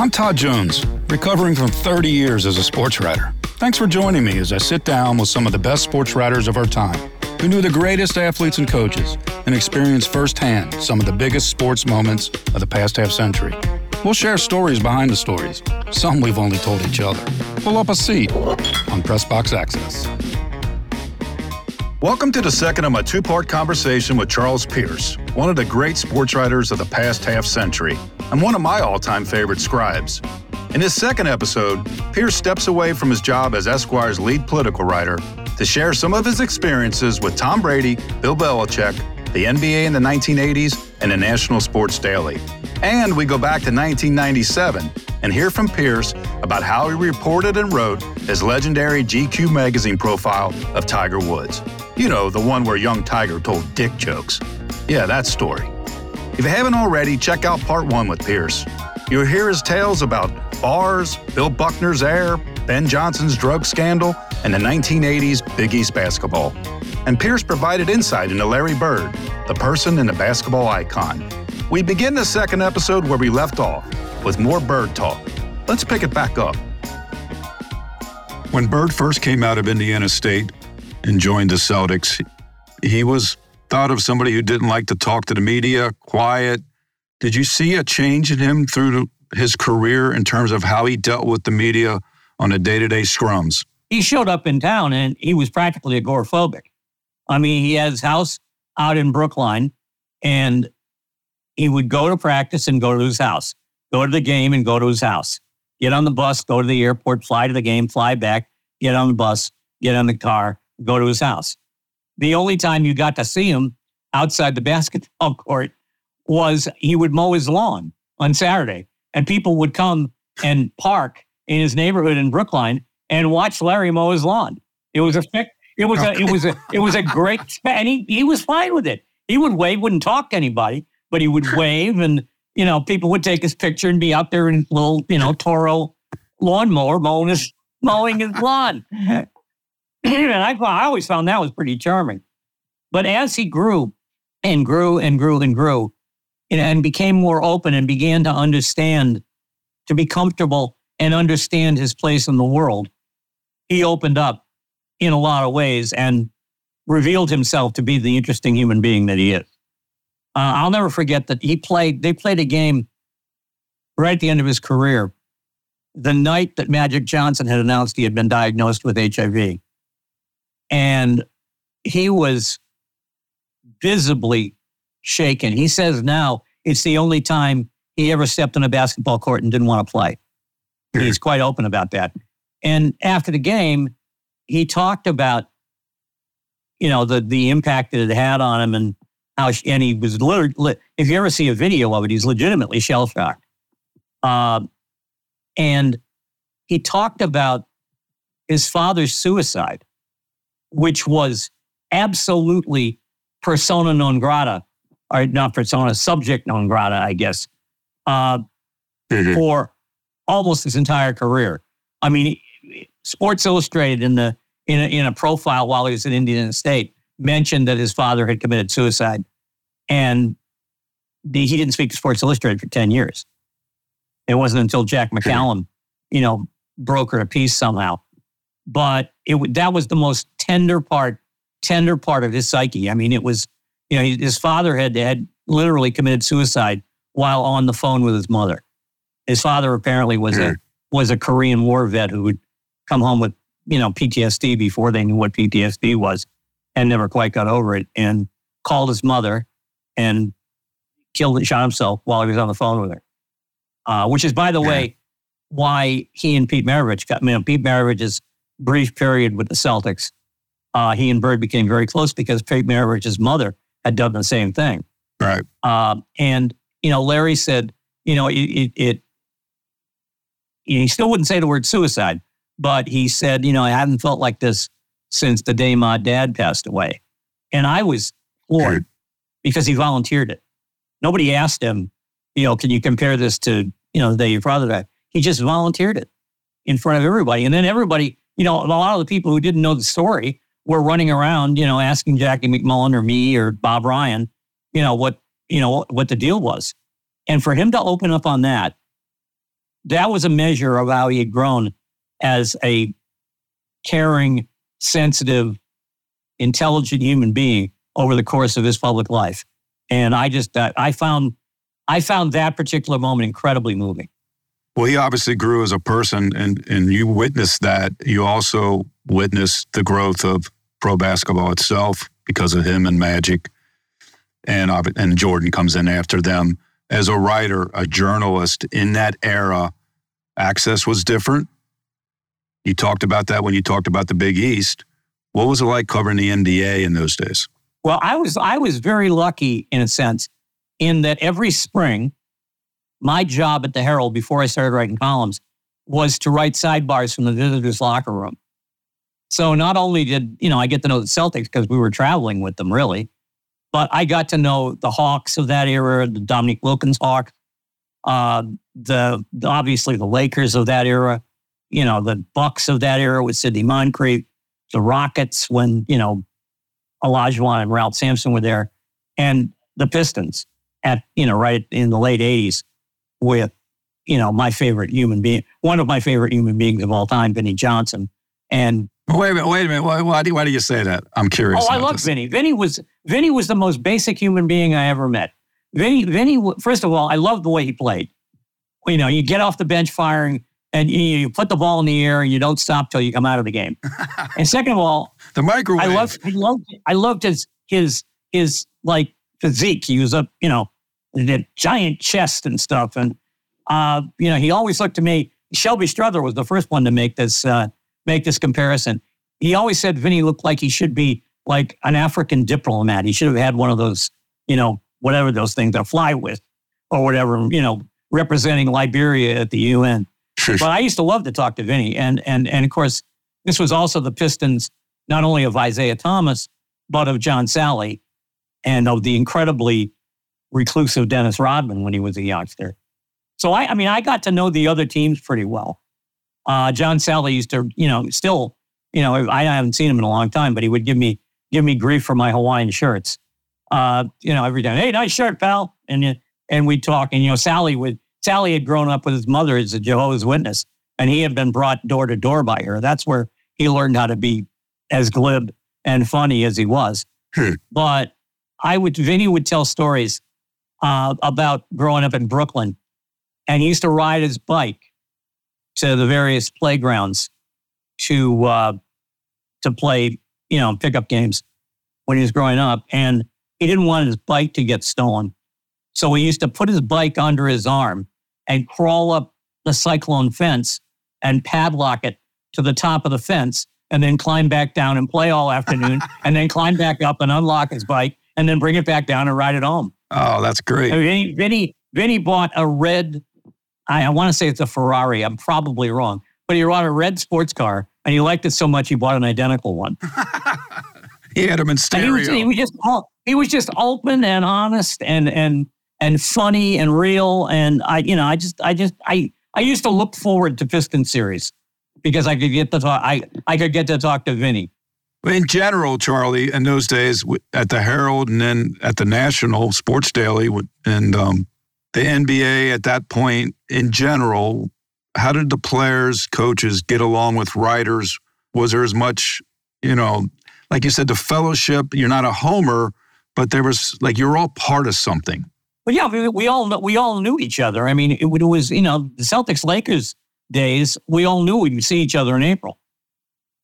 I'm Todd Jones, recovering from 30 years as a sports writer. Thanks for joining me as I sit down with some of the best sports writers of our time who knew the greatest athletes and coaches and experienced firsthand some of the biggest sports moments of the past half century. We'll share stories behind the stories, some we've only told each other. Pull up a seat on Press Box Access. Welcome to the second of my two part conversation with Charles Pierce, one of the great sports writers of the past half century, and one of my all time favorite scribes. In this second episode, Pierce steps away from his job as Esquire's lead political writer to share some of his experiences with Tom Brady, Bill Belichick, the NBA in the 1980s, and the National Sports Daily. And we go back to 1997 and hear from Pierce about how he reported and wrote his legendary GQ magazine profile of Tiger Woods. You know, the one where young Tiger told dick jokes. Yeah, that story. If you haven't already, check out part one with Pierce. You'll hear his tales about bars, Bill Buckner's air, Ben Johnson's drug scandal, and the 1980s Big East basketball. And Pierce provided insight into Larry Bird, the person and the basketball icon. We begin the second episode where we left off with more Bird talk. Let's pick it back up. When Bird first came out of Indiana State and joined the Celtics, he was thought of somebody who didn't like to talk to the media, quiet. Did you see a change in him through his career in terms of how he dealt with the media on a day to day scrums? He showed up in town and he was practically agoraphobic. I mean, he had his house out in Brookline and he would go to practice and go to his house, go to the game and go to his house, get on the bus, go to the airport, fly to the game, fly back, get on the bus, get on the car, go to his house. The only time you got to see him outside the basketball court was he would mow his lawn on Saturday, and people would come and park in his neighborhood in Brookline and watch Larry mow his lawn. It was a it was a it was a it was a great and he he was fine with it. He would wave, wouldn't talk to anybody, but he would wave, and you know people would take his picture and be out there in little you know Toro lawnmower mowing his mowing his lawn. and I I always found that was pretty charming. But as he grew and grew and grew and grew, and became more open and began to understand, to be comfortable and understand his place in the world, he opened up in a lot of ways and revealed himself to be the interesting human being that he is. Uh, I'll never forget that he played, they played a game right at the end of his career, the night that Magic Johnson had announced he had been diagnosed with HIV. And he was visibly shaken. He says now it's the only time he ever stepped on a basketball court and didn't want to play. He's quite open about that. And after the game, he talked about, you know, the the impact that it had on him and how, and he was literally, if you ever see a video of it, he's legitimately shell shocked. Uh, and he talked about his father's suicide, which was absolutely persona non grata, or not persona, subject non grata, I guess, uh, mm-hmm. for almost his entire career. I mean, Sports Illustrated in the in a, in a profile while he was in Indiana State mentioned that his father had committed suicide, and the, he didn't speak to Sports Illustrated for ten years. It wasn't until Jack McCallum, you know, brokered a piece somehow. But it that was the most tender part, tender part of his psyche. I mean, it was, you know, his father had had literally committed suicide while on the phone with his mother. His father apparently was a was a Korean War vet who would come home with you know PTSD before they knew what PTSD was, and never quite got over it, and called his mother and killed and shot himself while he was on the phone with her. Uh, which is, by the way, why he and Pete Maravich got. You know, Pete Maravich's brief period with the Celtics, uh, he and Bird became very close because Pete Maravich's mother had done the same thing. Right. Um, and you know, Larry said, you know, it, it, it he still wouldn't say the word suicide, but he said, you know, I hadn't felt like this since the day my dad passed away. And I was floored because he volunteered it. Nobody asked him, you know, can you compare this to, you know, the day your father died? He just volunteered it in front of everybody. And then everybody, you know, a lot of the people who didn't know the story were running around, you know, asking Jackie MacMullan or me or Bob Ryan, you know, what, you know, what the deal was. And for him to open up on that, that was a measure of how he had grown as a caring, sensitive, intelligent human being over the course of his public life. And I just, I found, I found that particular moment incredibly moving. Well, he obviously grew as a person, and and you witnessed that. You also witnessed the growth of pro basketball itself because of him and Magic, and and Jordan comes in after them. As a writer, a journalist in that era, access was different. You talked about that when you talked about the Big East. What was it like covering the NBA in those days? Well, I was I was very lucky in a sense in that every spring, my job at the Herald before I started writing columns was to write sidebars from the visitors' locker room. So not only did you know I get to know the Celtics because we were traveling with them really, but I got to know the Hawks of that era, the Dominique Wilkins Hawks, uh, the, the obviously the Lakers of that era, you know the Bucks of that era with Sidney Moncrief, the Rockets when you know Olajuwon and Ralph Sampson were there, and the Pistons at you know right in the late '80s with you know my favorite human being, one of my favorite human beings of all time, Vinnie Johnson. And wait a minute, wait a minute. Why, why, do, why do you say that? I'm curious. Oh, I love this. Vinnie. Vinnie was Vinnie was the most basic human being I ever met. Vinnie, Vinnie. First of all, I love the way he played. You know, you get off the bench firing and you, you, put the ball in the air and you don't stop till you come out of the game. and second of all, the microwave. I loved, I loved, I loved his his his like physique. He was a you know the giant chest and stuff, and uh, you know he always looked to me. Shelby Strother was the first one to make this uh, make this comparison. He always said Vinnie looked like he should be like an African diplomat. He should have had one of those, you know, whatever those things that fly with, or whatever, you know, representing Liberia at the UN. but I used to love to talk to Vinnie, and and and of course, this was also the Pistons, not only of Isiah Thomas, but of John Salley and of the incredibly reclusive Dennis Rodman when he was a youngster. So I, I mean, I got to know the other teams pretty well. Uh, John Salley used to, you know, still, you know, I haven't seen him in a long time, but he would give me give me grief for my Hawaiian shirts. Uh, you know, every time, hey, nice shirt, pal, and and we'd talk, and you know, Salley would Salley had grown up with his mother as a Jehovah's Witness, and he had been brought door to door by her. That's where he learned how to be as glib and funny as he was. Hmm. But I would, Vinnie would tell stories uh, about growing up in Brooklyn, and he used to ride his bike to the various playgrounds to uh, to play, you know, pickup games when he was growing up, and he didn't want his bike to get stolen. So he used to put his bike under his arm and crawl up the cyclone fence and padlock it to the top of the fence and then climb back down and play all afternoon and then climb back up and unlock his bike and then bring it back down and ride it home. Oh, that's great. Vinnie, Vinnie, Vinnie bought a red, I, I want to say it's a Ferrari. I'm probably wrong, but he bought a red sports car and he liked it so much he bought an identical one. he had them in stereo. He was, he was, just he was just open and honest and and and funny and real. And I, you know, I just, I just, I, I used to look forward to Piston series because I could get to talk, I, I could get to talk to Vinnie. In general, Charlie, in those days at the Herald and then at the National Sports Daily and um, the NBA at that point, in general, how did the players, coaches get along with writers? Was there as much, you know, like you said, the fellowship? You're not a homer, but there was like you're all part of something. Well, yeah, we, we all we all knew each other. I mean, it, it was you know the Celtics Lakers days. We all knew we'd see each other in April.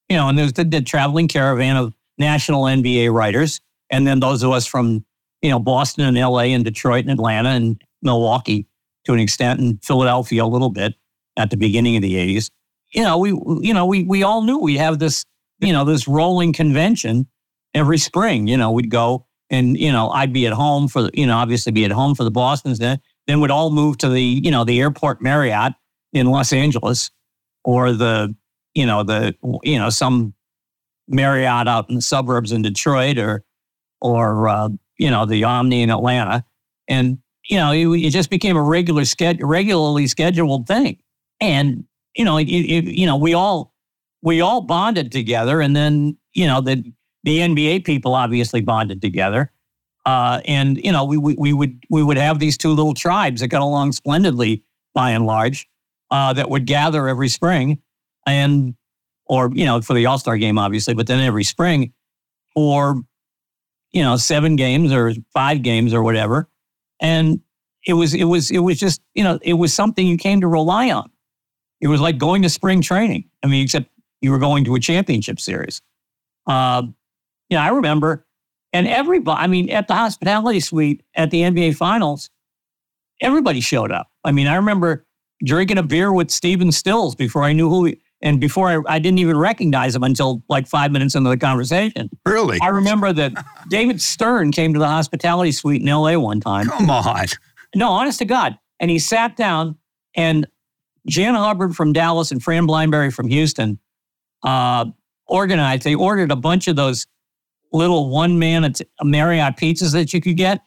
You know, and there's the, the traveling caravan of national NBA writers, and then those of us from you know Boston and L.A. and Detroit and Atlanta and Milwaukee to an extent, and Philadelphia a little bit at the beginning of the '80s. You know, we you know we we all knew we have this you know this rolling convention every spring. You know, we'd go and you know I'd be at home for you know obviously be at home for the Boston's then then would all move to the you know the airport Marriott in Los Angeles or the you know the you know some Marriott out in the suburbs in Detroit or or uh, you know the Omni in Atlanta. And you know it, it just became a regular schedule regularly scheduled thing. And you know it, it, you know we all we all bonded together and then you know the the NBA people obviously bonded together. Uh, and you know, we, we, we would we would have these two little tribes that got along splendidly by and large, uh, that would gather every spring, and or you know for the All Star game obviously, but then every spring for you know seven games or five games or whatever, and it was it was it was just you know it was something you came to rely on. It was like going to spring training. I mean, except you were going to a championship series. Uh, know, I remember, and everybody, I mean, at the hospitality suite at the NBA Finals, everybody showed up. I mean, I remember drinking a beer with Stephen Stills before I knew who he, and before I, I didn't even recognize him until like five minutes into the conversation. Really? I remember that David Stern came to the hospitality suite in LA one time. Come on. No, honest to God. And he sat down and Jan Hubbard from Dallas and Fran Blinebury from Houston uh, organized, they ordered a bunch of those little one man Marriott pizzas that you could get.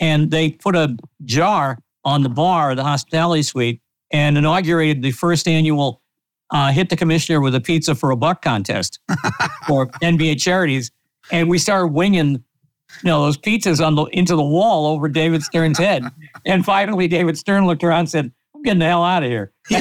And they put a jar on the bar, the hospitality suite, and inaugurated the first annual uh, Hit the Commissioner with a Pizza for a Buck contest for NBA charities. And we started winging you know, those pizzas on the into the wall over David Stern's head. And finally, David Stern looked around and said, "I'm getting the hell out of here." I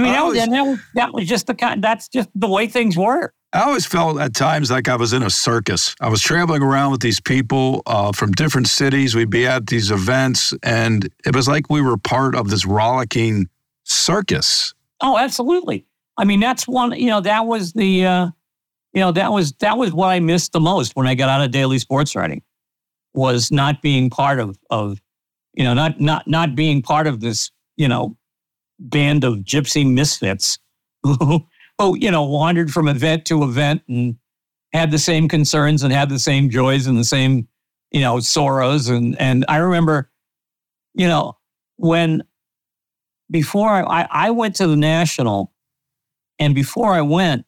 mean, that was, that was, that was just the kind. That's just the way things were. I always felt at times like I was in a circus. I was traveling around with these people uh, from different cities. We'd be at these events, and it was like we were part of this rollicking circus. Oh, absolutely. I mean, that's one. You know, that was the. Uh, you know, that was that was what I missed the most when I got out of daily sports writing, was not being part of of, you know, not not not being part of this. You know, band of gypsy misfits who, who, you know, wandered from event to event and had the same concerns and had the same joys and the same, you know, sorrows. And and I remember, you know, when before I, I went to the national, and before I went,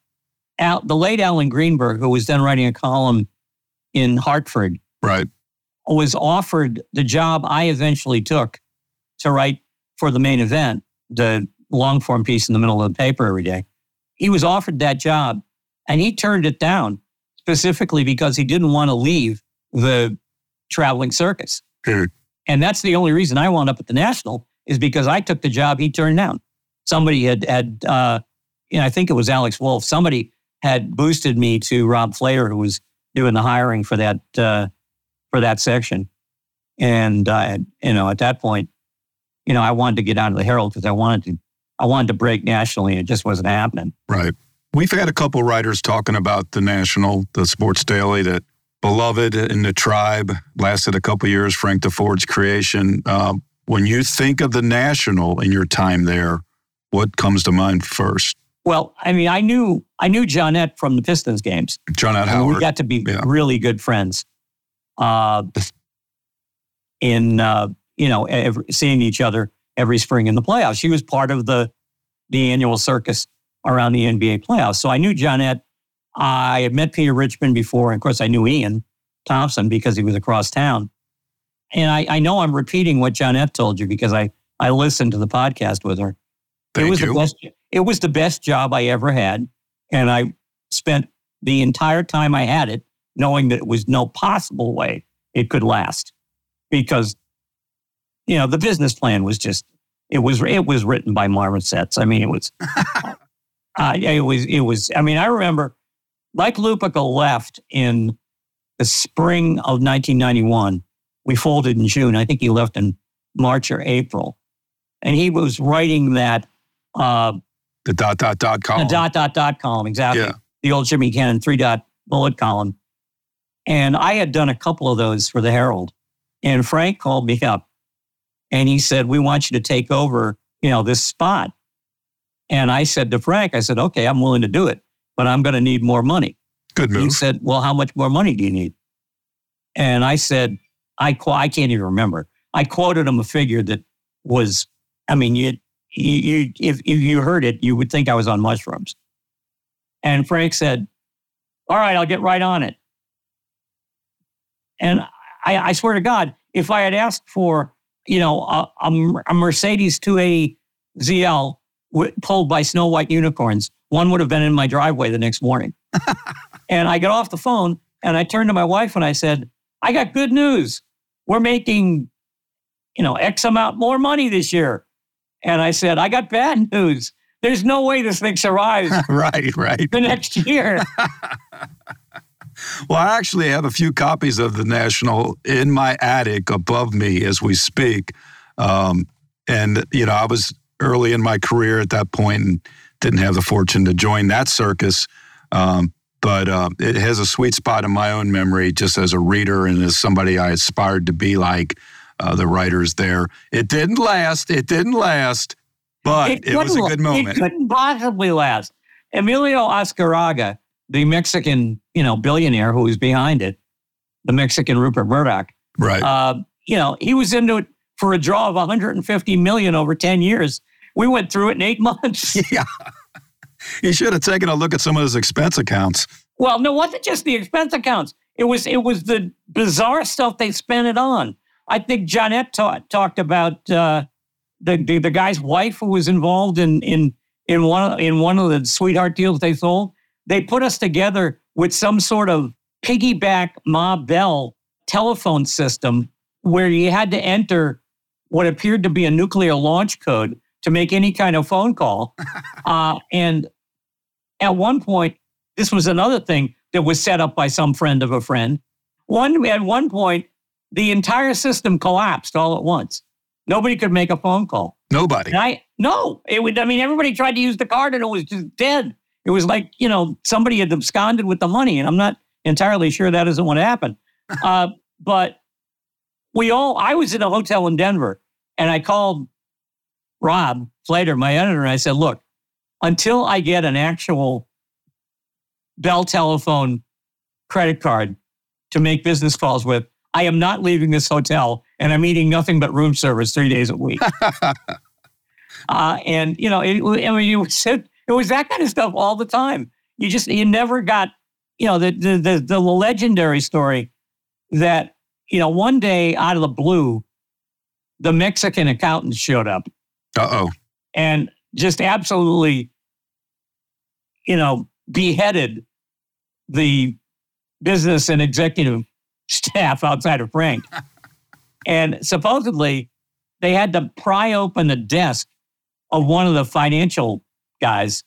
out the late Alan Greenberg, who was then writing a column in Hartford, right, was offered the job I eventually took to write for the main event the long form piece in the middle of the paper every day. He was offered that job and he turned it down specifically because he didn't want to leave the traveling circus. And that's the only reason I wound up at the National is because I took the job he turned down. Somebody had, had uh, you know, I think it was Alex Wolff, somebody had boosted me to Rob Fleder, who was doing the hiring for that, uh, for that section. And, uh, you know, at that point, you know, I wanted to get out of the Herald because I wanted to, I wanted to break nationally. And it just wasn't happening. Right. We've had a couple writers talking about the National, the Sports Daily, that beloved in the tribe lasted a couple years. Frank Deford's creation. Um, when you think of the National in your time there, what comes to mind first? Well, I mean, I knew I knew Johnette from the Pistons games. Johnette Howard. We got to be yeah. really good friends. Uh, in uh, you know, every, seeing each other every spring in the playoffs. She was part of the the annual circus around the NBA playoffs. So I knew Johnette. I had met Peter Richmond before, and of course I knew Ian Thomsen because he was across town. And I, I know I'm repeating what Johnette told you because I, I listened to the podcast with her. Thank it was you. the best it was the best job I ever had. And I spent the entire time I had it knowing that it was no possible way it could last because you know, the business plan was just it was it was written by Marvin Setz. I mean, it was uh, it was it was. I mean, I remember like Lupica left in the spring of 1991. We folded in June. I think he left in March or April, and he was writing that uh, the dot dot dot column. The dot dot dot column, exactly. Yeah. The old Jimmy Cannon three dot bullet column. And I had done a couple of those for the Herald. And Frank called me up and he said, We want you to take over, you know, this spot. And I said to Frank, I said, Okay, I'm willing to do it, but I'm going to need more money. Good move. He said, Well, how much more money do you need? And I said, I, qu- I can't even remember. I quoted him a figure that was, I mean, you, you, you, if, if you heard it, you would think I was on mushrooms. And Frank said, All right, I'll get right on it. And I, I swear to God, if I had asked for, you know, a, a, a Mercedes 280 SL w- pulled by snow white unicorns, one would have been in my driveway the next morning. and I got off the phone and I turned to my wife and I said, I got good news. We're making, you know, X amount more money this year. And I said, I got bad news. There's no way this thing survives right, right. the next year. Well, I actually have a few copies of the National in my attic above me as we speak. Um, and, you know, I was early in my career at that point and didn't have the fortune to join that circus. Um, but uh, it has a sweet spot in my own memory just as a reader and as somebody I aspired to be like uh, the writers there. It didn't last. It didn't last, but it, it was a good moment. It couldn't possibly last. Emilio Azcárraga, the Mexican, you know, billionaire who was behind it, the Mexican Rupert Murdoch, right. uh, you know, he was into it for a draw of 150 million over 10 years. We went through it in eight months. yeah. He should have taken a look at some of his expense accounts. Well, no, it wasn't just the expense accounts. It was it was the bizarre stuff they spent it on. I think Johnette ta- talked about uh, the, the the guy's wife who was involved in in in one of, in one of the sweetheart deals they sold. They put us together with some sort of piggyback Ma Bell telephone system where you had to enter what appeared to be a nuclear launch code to make any kind of phone call. uh, and at one point, this was another thing that was set up by some friend of a friend. One at one point, the entire system collapsed all at once. Nobody could make a phone call. Nobody. And I no, it would. I mean, everybody tried to use the card and it was just dead. It was like you know somebody had absconded with the money, and I'm not entirely sure that isn't what happened. uh, but we all. I was in a hotel in Denver, and I called Rob Fleder, my editor, and I said, "Look, until I get an actual Bell telephone credit card to make business calls with, I am not leaving this hotel, and I'm eating nothing but room service three days a week." uh, and you know, it, I mean, you was, it was that kind of stuff all the time. You just you never got, you know, the the the, the legendary story that you know one day out of the blue, the Mexican accountant showed up Uh oh. and just absolutely, you know, beheaded the business and executive staff outside of Frank. and supposedly they had to pry open the desk of one of the financial guys.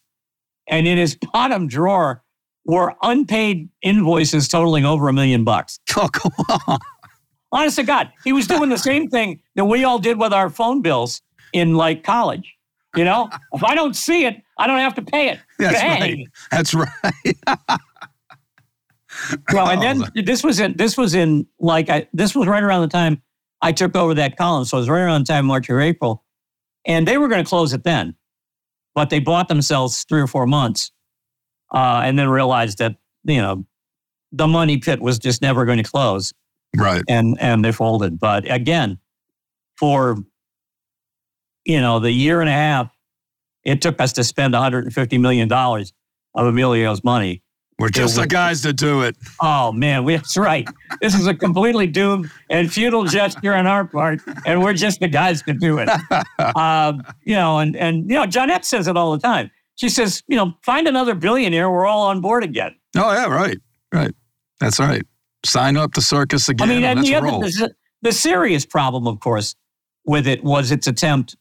And in his bottom drawer were unpaid invoices totaling over a million bucks. Oh, come on. Honest to God, he was doing the same thing that we all did with our phone bills in like college. You know, if I don't see it, I don't have to pay it. That's right. That's right. Well, and then oh, this was in this was in like I this was right around the time I took over that column, so it was right around the time March or April, and they were going to close it then, but they bought themselves three or four months, uh, and then realized that you know the money pit was just never going to close, right. and and they folded. But again, for you know the year and a half it took us to spend 150 million dollars of Emilio's money. We're just the guys to do it. Oh man, we, that's right. This is a completely doomed and futile gesture on our part, and we're just the guys to do it. Um, you know, and and you know, Johnette says it all the time. She says, you know, find another billionaire, we're all on board again. Oh, yeah, right. Right. That's right. Sign up the circus again. I mean, and and the other the, the serious problem, of course, with it was its attempt.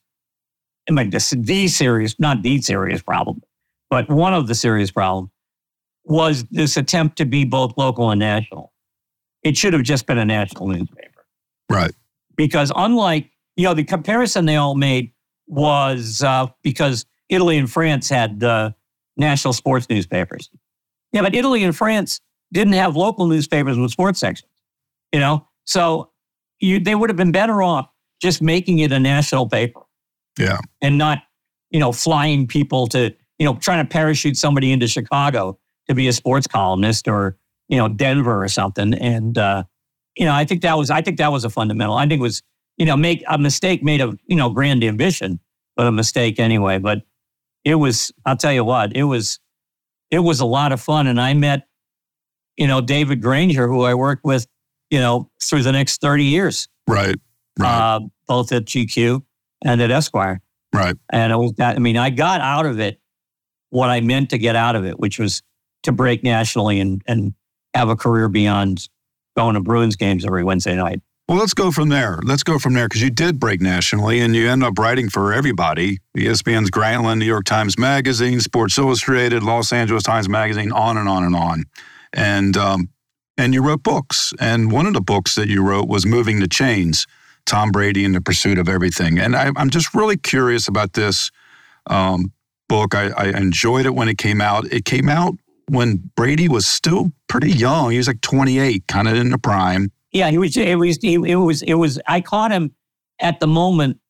I mean, this, the serious, not the serious problem, but one of the serious problems was this attempt to be both local and national. It should have just been a national newspaper. Right. because unlike you know the comparison they all made was uh, because Italy and France had uh, national sports newspapers. Yeah, but Italy and France didn't have local newspapers with sports sections. You know, so you, they would have been better off just making it a national paper Yeah. and not you know flying people to you know trying to parachute somebody into Chicago to be a sports columnist or you know Denver or something. And uh, you know, I think that was I think that was a fundamental. I think it was you know make a mistake made of you know grand ambition, but a mistake anyway. But it was I'll tell you what it was it was a lot of fun, and I met you know David Granger, who I worked with you know through the next thirty years, right, right. Uh, both at GQ and at Esquire, right. And it was that. I mean, I got out of it what I meant to get out of it, which was to break nationally and and have a career beyond going to Bruins games every Wednesday night. Well, let's go from there. Let's go from there because you did break nationally and you end up writing for everybody ESPN's Grantland, New York Times Magazine, Sports Illustrated, Los Angeles Times Magazine, on and on and on. And, um, and you wrote books. And one of the books that you wrote was Moving the Chains Tom Brady in the Pursuit of Everything. And I, am just really curious about this um, book. I, I enjoyed it when it came out. It came out when Brady was still pretty young. He was like 28, kind of in the prime. Yeah, he was. It was. It was. It was. I caught him at the moment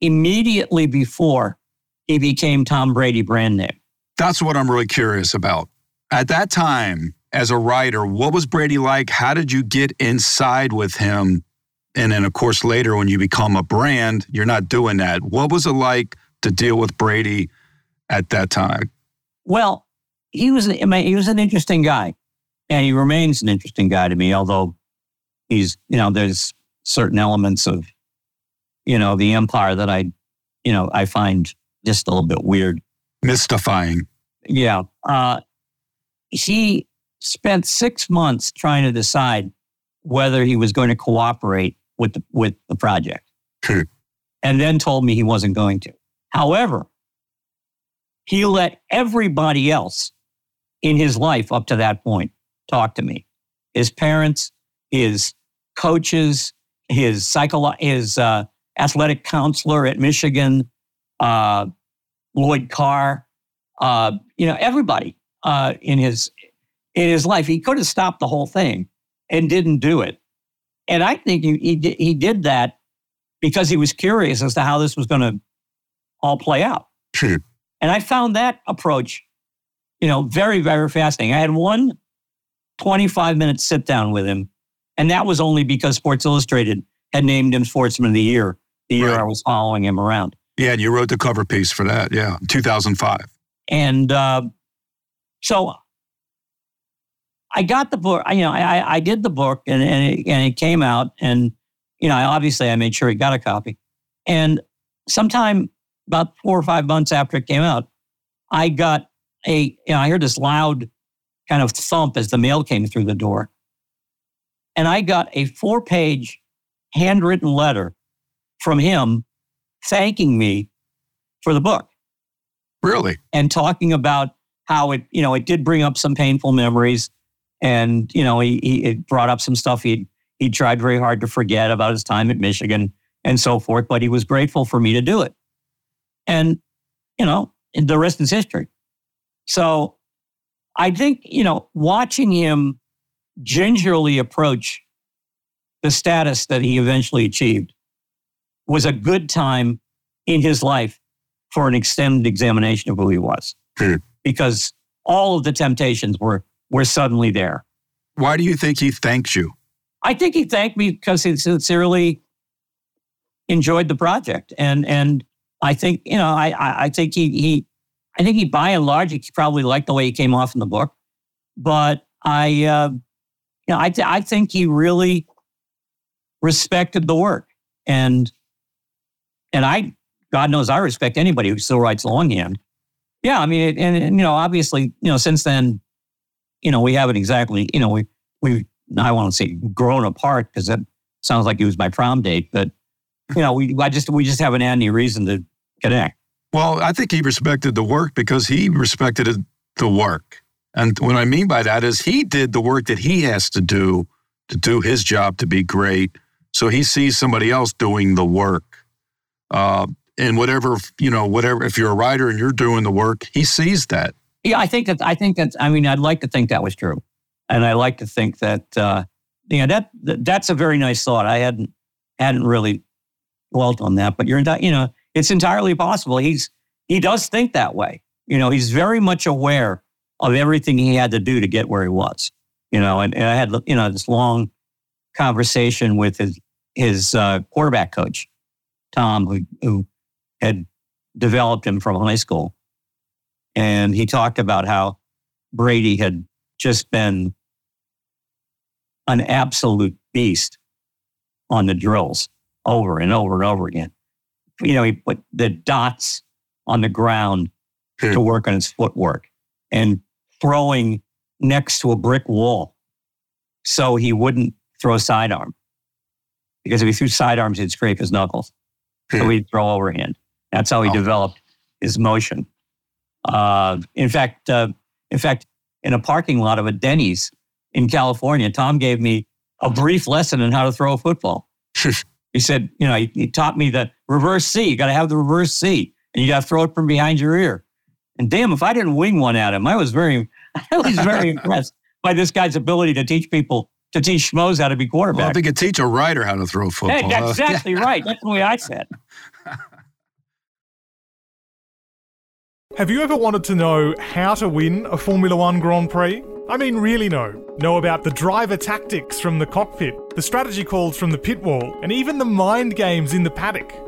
immediately before he became Tom Brady brand name. That's what I'm really curious about. At that time, as a writer, what was Brady like? How did you get inside with him? And then, of course, later when you become a brand, you're not doing that. What was it like to deal with Brady at that time? Well, he was I mean, he was an interesting guy, and he remains an interesting guy to me. Although he's you know there's certain elements of you know the empire that I you know I find just a little bit weird, mystifying. Yeah, uh, he spent six months trying to decide whether he was going to cooperate with the, with the project, and then told me he wasn't going to. However, he let everybody else in his life up to that point talk to me. His parents, his coaches, his psycholo- his uh, athletic counselor at Michigan, uh, Lloyd Carr, uh, you know, everybody uh, in his in his life. He could have stopped the whole thing and didn't do it. And I think he he, he did that because he was curious as to how this was going to all play out. and I found that approach you know, very, very fascinating. I had one 25 minute sit down with him, and that was only because Sports Illustrated had named him Sportsman of the Year the year right. I was following him around. Yeah, and you wrote the cover piece for that. Yeah, 2005. And uh, so I got the book. You know, I, I did the book, and and it, and it came out, and you know, obviously I made sure he got a copy. And sometime about four or five months after it came out, I got a, you know, I heard this loud kind of thump as the mail came through the door. And I got a four page handwritten letter from him thanking me for the book. Really? And talking about how it, you know, it did bring up some painful memories. And, you know, he, he it brought up some stuff he he tried very hard to forget about his time at Michigan and so forth, but he was grateful for me to do it. And, you know, the rest is history. So I think, you know, watching him gingerly approach the status that he eventually achieved was a good time in his life for an extended examination of who he was. Hmm. Because all of the temptations were were suddenly there. Why do you think he thanked you? I think he thanked me because he sincerely enjoyed the project. And and I think, you know, I I think he he I think he, by and large, he probably liked the way he came off in the book. But I, uh, you know, I, th- I think he really respected the work, and and I, God knows, I respect anybody who still writes longhand. Yeah, I mean, and, and you know, obviously, you know, since then, you know, we haven't exactly, you know, we we I want to say grown apart because that sounds like it was my prom date, but you know, we I just we just haven't had any reason to connect. Well, I think he respected the work because he respected the work. And what I mean by that is he did the work that he has to do to do his job to be great. So he sees somebody else doing the work. Uh, and whatever, you know, whatever, if you're a writer and you're doing the work, he sees that. Yeah, I think that, I think that, I mean, I'd like to think that was true. And I like to think that, uh, you know, that, that that's a very nice thought. I hadn't, hadn't really dwelt on that, but you're, you know, it's entirely possible. He's he does think that way. You know, he's very much aware of everything he had to do to get where he was. You know, and, and I had you know this long conversation with his his uh, quarterback coach, Tom, who who had developed him from high school, and he talked about how Brady had just been an absolute beast on the drills over and over and over again. You know, he put the dots on the ground hmm. to work on his footwork and throwing next to a brick wall so he wouldn't throw a sidearm. Because if he threw sidearms, he'd scrape his knuckles. Hmm. So he'd throw overhand. That's how he oh. developed his motion. Uh, in fact, uh, in fact, in a parking lot of a Denny's in California, Tom gave me a brief lesson on how to throw a football. he said, you know, he, he, taught me the reverse C. You got to have the reverse C, and you got to throw it from behind your ear. And damn, if I didn't wing one at him, I was very, I was very impressed by this guy's ability to teach people to teach schmoes how to be quarterback. Well, if he could teach a writer how to throw football. Hey, that's exactly right. That's the way I said. Have you ever wanted to know how to win a Formula One Grand Prix? I mean, really know. Know about the driver tactics from the cockpit, the strategy calls from the pit wall, and even the mind games in the paddock.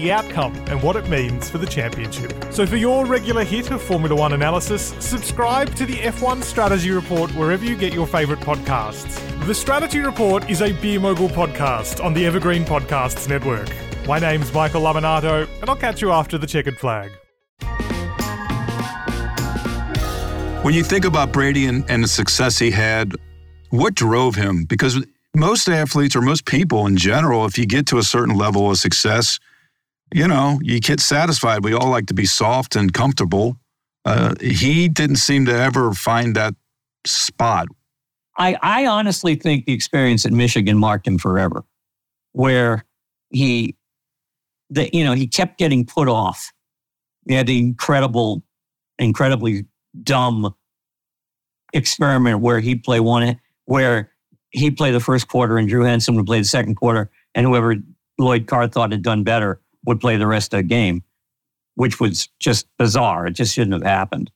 the outcome and what it means for the championship. So, for your regular hit of Formula One analysis, subscribe to the F1 Strategy Report wherever you get your favourite podcasts. The Strategy Report is a Beer Mogul podcast on the Evergreen Podcasts Network. My name's Michael Lamonato, and I'll catch you after the checkered flag. When you think about Brady and, and the success he had, what drove him? Because most athletes or most people in general, if you get to a certain level of success, you know, you get satisfied. We all like to be soft and comfortable. Uh, he didn't seem to ever find that spot. I, I honestly think the experience at Michigan marked him forever, where he, the, you know, he kept getting put off. He had the incredible, incredibly dumb experiment where he'd play one, where he'd play the first quarter and Drew Henson would play the second quarter, and whoever Lloyd Carr thought had done better would play the rest of the game, which was just bizarre. It just shouldn't have happened.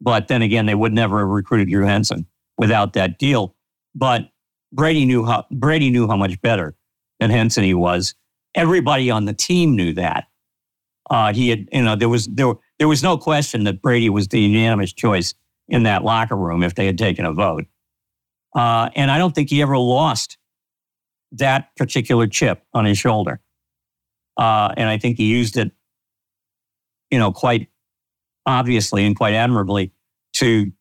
But then again, they would never have recruited Drew Henson without that deal. But Brady knew how Brady knew how much better than Henson he was. Everybody on the team knew that. Uh, he had, you know, there was there there was no question that Brady was the unanimous choice in that locker room if they had taken a vote. Uh, and I don't think he ever lost that particular chip on his shoulder. Uh, and I think he used it, you know, quite obviously and quite admirably to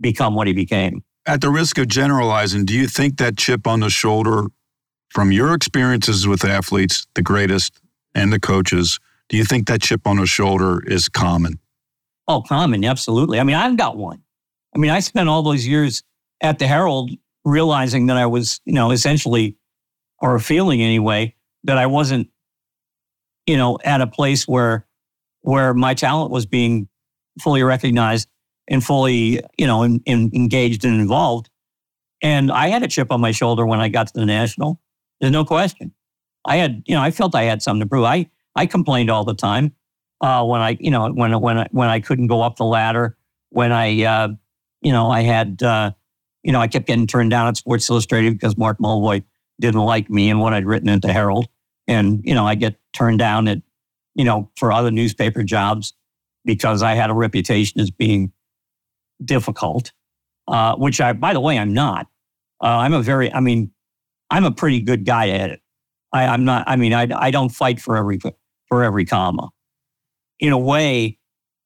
become what he became. At the risk of generalizing, do you think that chip on the shoulder, from your experiences with athletes, the greatest, and the coaches, do you think that chip on the shoulder is common? Oh, common, absolutely. I mean, I've got one. I mean, I spent all those years at the Herald realizing that I was, you know, essentially, or feeling anyway, that I wasn't you know, at a place where where my talent was being fully recognized and fully, you know, in, in, engaged and involved. And I had a chip on my shoulder when I got to the national. There's no question. I had, you know, I felt I had something to prove. I I complained all the time uh, when I, you know, when when I, when I couldn't go up the ladder, when I, uh, you know, I had, uh, you know, I kept getting turned down at Sports Illustrated because Mark Mulvoy didn't like me and what I'd written into Herald. And, you know, I get turned down at, you know, for other newspaper jobs because I had a reputation as being difficult, uh, which I, by the way, I'm not. Uh, I'm a very, I mean, I'm a pretty good guy at it. I, I'm not, I mean, I, I don't fight for every, for every comma. In a way,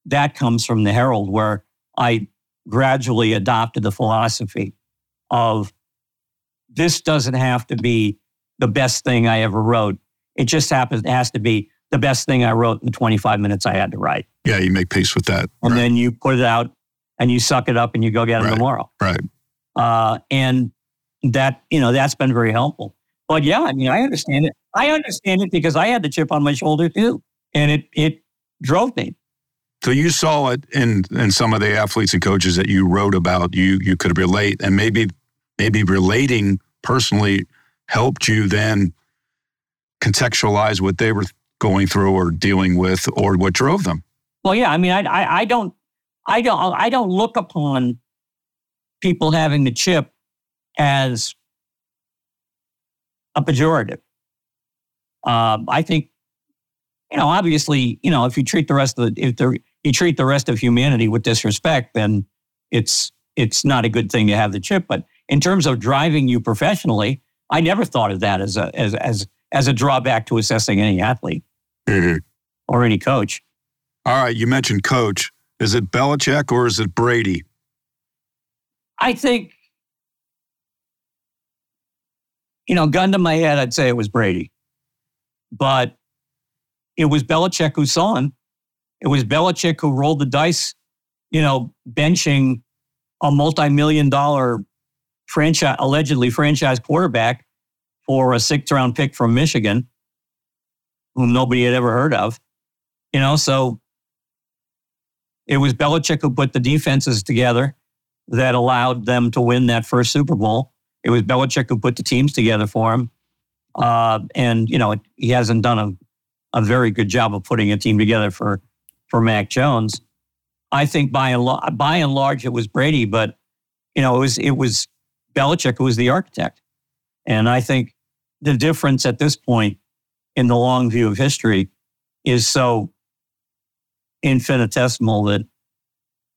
that comes from the Herald, where I gradually adopted the philosophy of this doesn't have to be the best thing I ever wrote. It just happens, it has to be the best thing I wrote in the 25 minutes I had to write. Yeah, you make peace with that. And right. then you put it out and you suck it up and you go get them Right. tomorrow. Right. Uh, and that, you know, that's been very helpful. But yeah, I mean, I understand it. I understand it because I had the chip on my shoulder too. And it, it drove me. So you saw it in in some of the athletes and coaches that you wrote about. You you could relate, and maybe maybe relating personally helped you then contextualize what they were going through or dealing with, or what drove them. Well, yeah, I mean, I, I, I don't, I don't, I don't look upon people having the chip as a pejorative. Um, I think, you know, obviously, you know, if you treat the rest of the, if the, you treat the rest of humanity with disrespect, then it's, it's not a good thing to have the chip. But in terms of driving you professionally, I never thought of that as a, as, as, as a drawback to assessing any athlete mm-hmm. or any coach. All right, you mentioned coach. Is it Belichick or is it Brady? I think, you know, gun to my head, I'd say it was Brady. But it was Belichick who saw him. It was Belichick who rolled the dice, you know, benching a multi million dollar franchise, allegedly franchise quarterback for a sixth round pick from Michigan, whom nobody had ever heard of. You know, so it was Belichick who put the defenses together that allowed them to win that first Super Bowl. It was Belichick who put the teams together for him. Uh, and, you know, he hasn't done a, a very good job of putting a team together for, for Mac Jones. I think by and, lo- by and large it was Brady, but, you know, it was, it was Belichick who was the architect. And I think the difference at this point in the long view of history is so infinitesimal that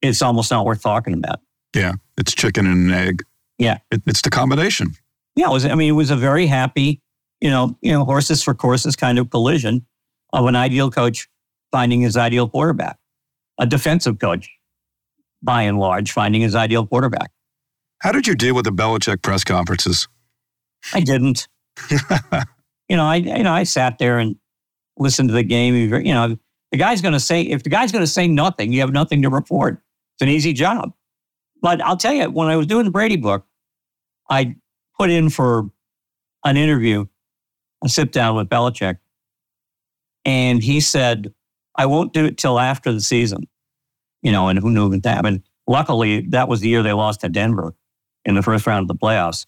it's almost not worth talking about. Yeah, it's chicken and an egg. Yeah. It, it's the combination. Yeah, it was. I mean, it was a very happy, you know, you know, horses for courses kind of collision of an ideal coach finding his ideal quarterback, a defensive coach, by and large, finding his ideal quarterback. How did you deal with the Belichick press conferences? I didn't. you know, I you know I sat there and listened to the game. You know, the guy's going to say if the guy's going to say nothing, you have nothing to report. It's an easy job. But I'll tell you, when I was doing the Brady book, I put in for an interview, a sit down with Belichick, and he said, "I won't do it till after the season." You know, and who knew that happened? Luckily, that was the year they lost to Denver in the first round of the playoffs.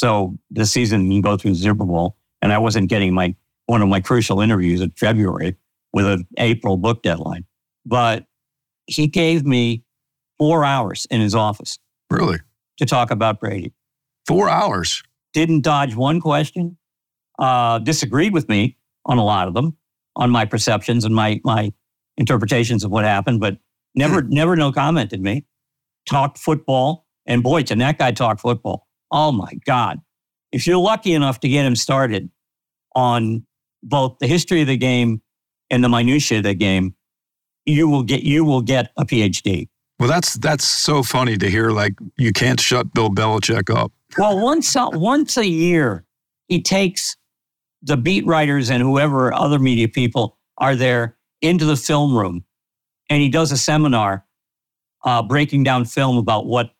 So the season you go through the Super Bowl, and I wasn't getting my one of my crucial interviews in February with an April book deadline. But he gave me four hours in his office Really? to talk about Brady. Four hours. Didn't dodge one question. Uh, disagreed with me on a lot of them, on my perceptions and my my interpretations of what happened, but never never no commented me. Talked football, and boy, can that guy talk football? Oh my God! If you're lucky enough to get him started on both the history of the game and the minutiae of the game, you will get you will get a PhD. Well, that's that's so funny to hear. Like you can't shut Bill Belichick up. Well, once a, once a year, he takes the beat writers and whoever other media people are there into the film room, and he does a seminar uh, breaking down film about what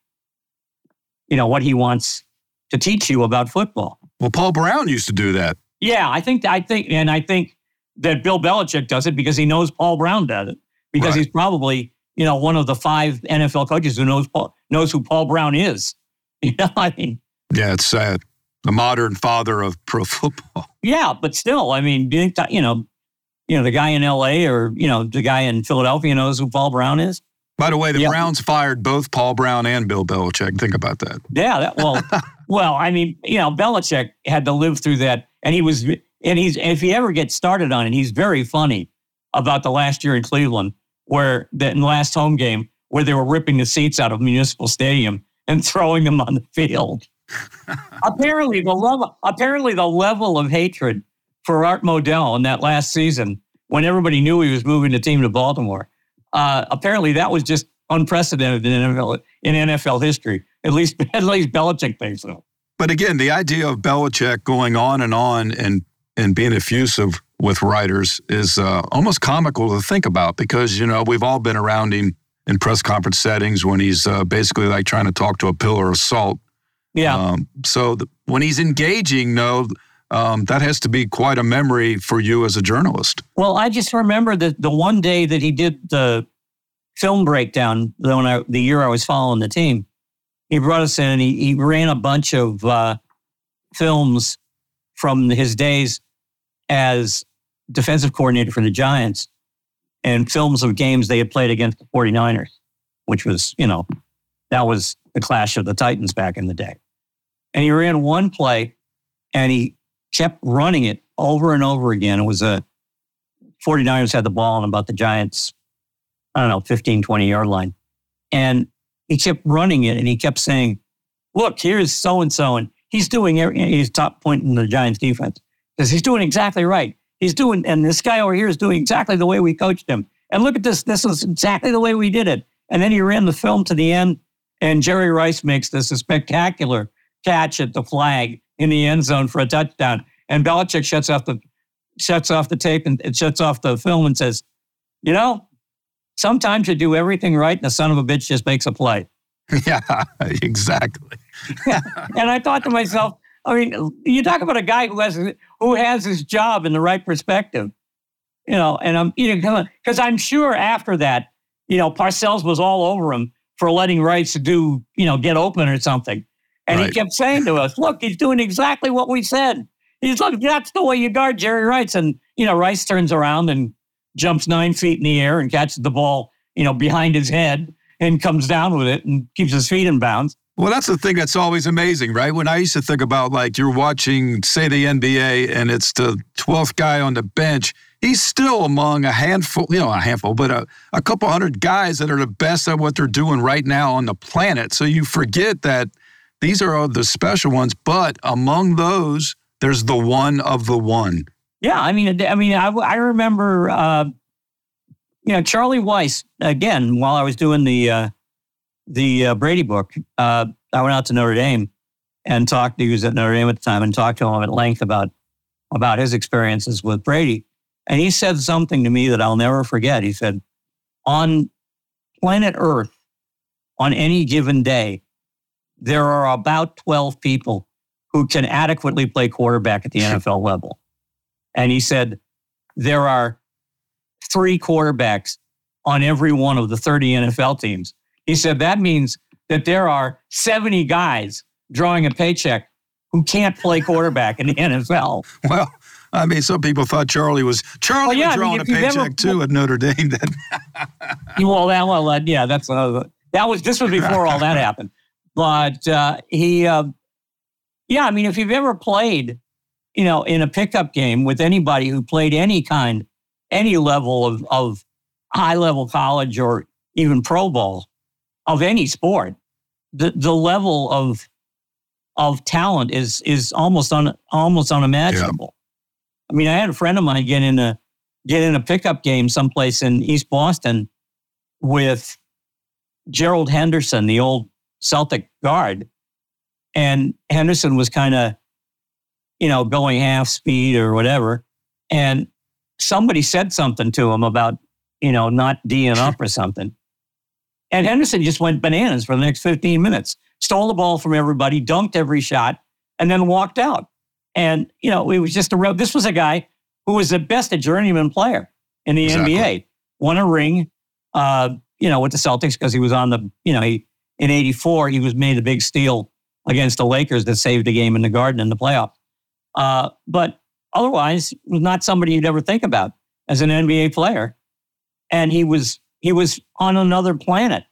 you know what he wants to teach you about football. Well, Paul Brown used to do that. Yeah, I think I think, and I think that Bill Belichick does it because he knows Paul Brown does it because Right. he's probably you know one of the five NFL coaches who knows Paul, knows who Paul Brown is. You know, I mean. Yeah, it's sad. The modern father of pro football. Yeah, but still, I mean, do you think that, you know, you know, the guy in L.A. or you know, the guy in Philadelphia knows who Paul Brown is? By the way, the Yeah. Browns fired both Paul Brown and Bill Belichick. Think about that. Yeah, that, well, well, I mean, you know, Belichick had to live through that, and he was, and he's, if he ever gets started on it, he's very funny about the last year in Cleveland, where the in the last home game where they were ripping the seats out of Municipal Stadium and throwing them on the field. apparently, the level, apparently, the level of hatred for Art Modell in that last season, when everybody knew he was moving the team to Baltimore, uh, apparently that was just unprecedented in NFL, in NFL history. At least, at least Belichick thinks so. But again, the idea of Belichick going on and on and and being effusive with writers is uh, almost comical to think about because you know we've all been around him in press conference settings when he's uh, basically like trying to talk to a pillar of salt. Yeah. Um, so the, when he's engaging, no, um, that has to be quite a memory for you as a journalist. Well, I just remember that the one day that he did the film breakdown, the, when I, the year I was following the team, he brought us in and he, he ran a bunch of uh, films from his days as defensive coordinator for the Giants and films of games they had played against the 49ers, which was, you know, that was the clash of the Titans back in the day. And he ran one play and he kept running it over and over again. It was a 49ers had the ball on about the Giants, I don't know, 15, 20 yard line. And he kept running it and he kept saying, Look, here's so and so. And he's doing, every, he's top pointing the Giants defense because he's doing exactly right. He's doing, and this guy over here is doing exactly the way we coached him. And look at this. This is exactly the way we did it. And then he ran the film to the end, and Jerry Rice makes this a spectacular catch at the flag in the end zone for a touchdown. And Belichick shuts off the shuts off the tape and it shuts off the film and says, "You know, sometimes you do everything right, and the son of a bitch just makes a play." Yeah, exactly. yeah. And I thought to myself, I mean, you talk about a guy who has who has his job in the right perspective, you know. And I'm you know because I'm sure after that, you know, Parcells was all over him for letting Rice do you know get open or something, and right. he kept saying to us, "Look, he's doing exactly what we said. He's look, that's the way you guard Jerry Rice." And you know, Rice turns around and jumps nine feet in the air and catches the ball, you know, behind his head and comes down with it and keeps his feet in bounds. Well, that's the thing that's always amazing, right? When I used to think about like you're watching, say, the NBA and it's the 12th guy on the bench, he's still among a handful, you know, a handful, but a, a couple hundred guys that are the best at what they're doing right now on the planet. So you forget that these are the special ones, but among those, there's the one of the one. Yeah, I mean, I mean, I, I remember, uh, you know, Charlie Weis again while I was doing the uh, the uh, Brady book, uh, I went out to Notre Dame and talked. He was at Notre Dame at the time and talked to him at length about about his experiences with Brady. And he said something to me that I'll never forget. He said, "On planet Earth, on any given day, there are about twelve people who can adequately play quarterback at the NFL level." And he said, "There are three quarterbacks on every one of the 30 NFL teams. He said that means that there are 70 guys drawing a paycheck who can't play quarterback in the NFL. Well, I mean, some people thought Charlie was Charlie well, yeah, was drawing I mean, a paycheck ever, too at Notre Dame. Then, well, that well, yeah, that's uh, that was this was before all that happened. But uh, he, uh, yeah, I mean, if you've ever played, you know, in a pickup game with anybody who played any kind, any level of of high level college or even pro ball, of any sport, the the level of of talent is is almost un, almost unimaginable. Yeah. I mean, I had a friend of mine get in a get in a pickup game someplace in East Boston with Gerald Henderson, the old Celtic guard, and Henderson was kind of, you know, going half speed or whatever, and somebody said something to him about, you know, not D'ing up or something. And Henderson just went bananas for the next 15 minutes, stole the ball from everybody, dunked every shot, and then walked out. And, you know, it was just a real, this was a guy who was the best journeyman player in the exactly. NBA, won a ring, uh, you know, with the Celtics because he was on the, you know, he, in 84, he was made a big steal against the Lakers that saved the game in the garden in the playoffs. Uh, but otherwise, was not somebody you'd ever think about as an NBA player. And he was he was on another planet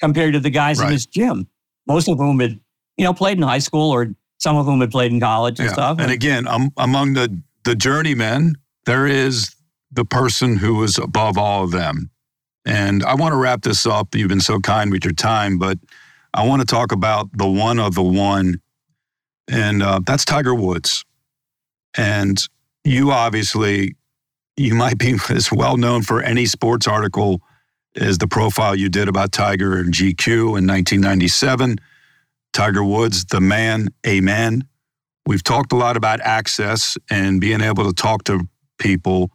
compared to the guys right. in his gym, most of whom had, you know, played in high school or some of whom had played in college and yeah. stuff. And again, um, among the, the journeymen, there is the person who is above all of them. And I want to wrap this up. You've been so kind with your time, but I want to talk about the one of the one, and uh, that's Tiger Woods. And you obviously, you might be as well known for any sports article as the profile you did about Tiger and GQ in 1997. Tiger Woods, the man, amen. We've talked a lot about access and being able to talk to people.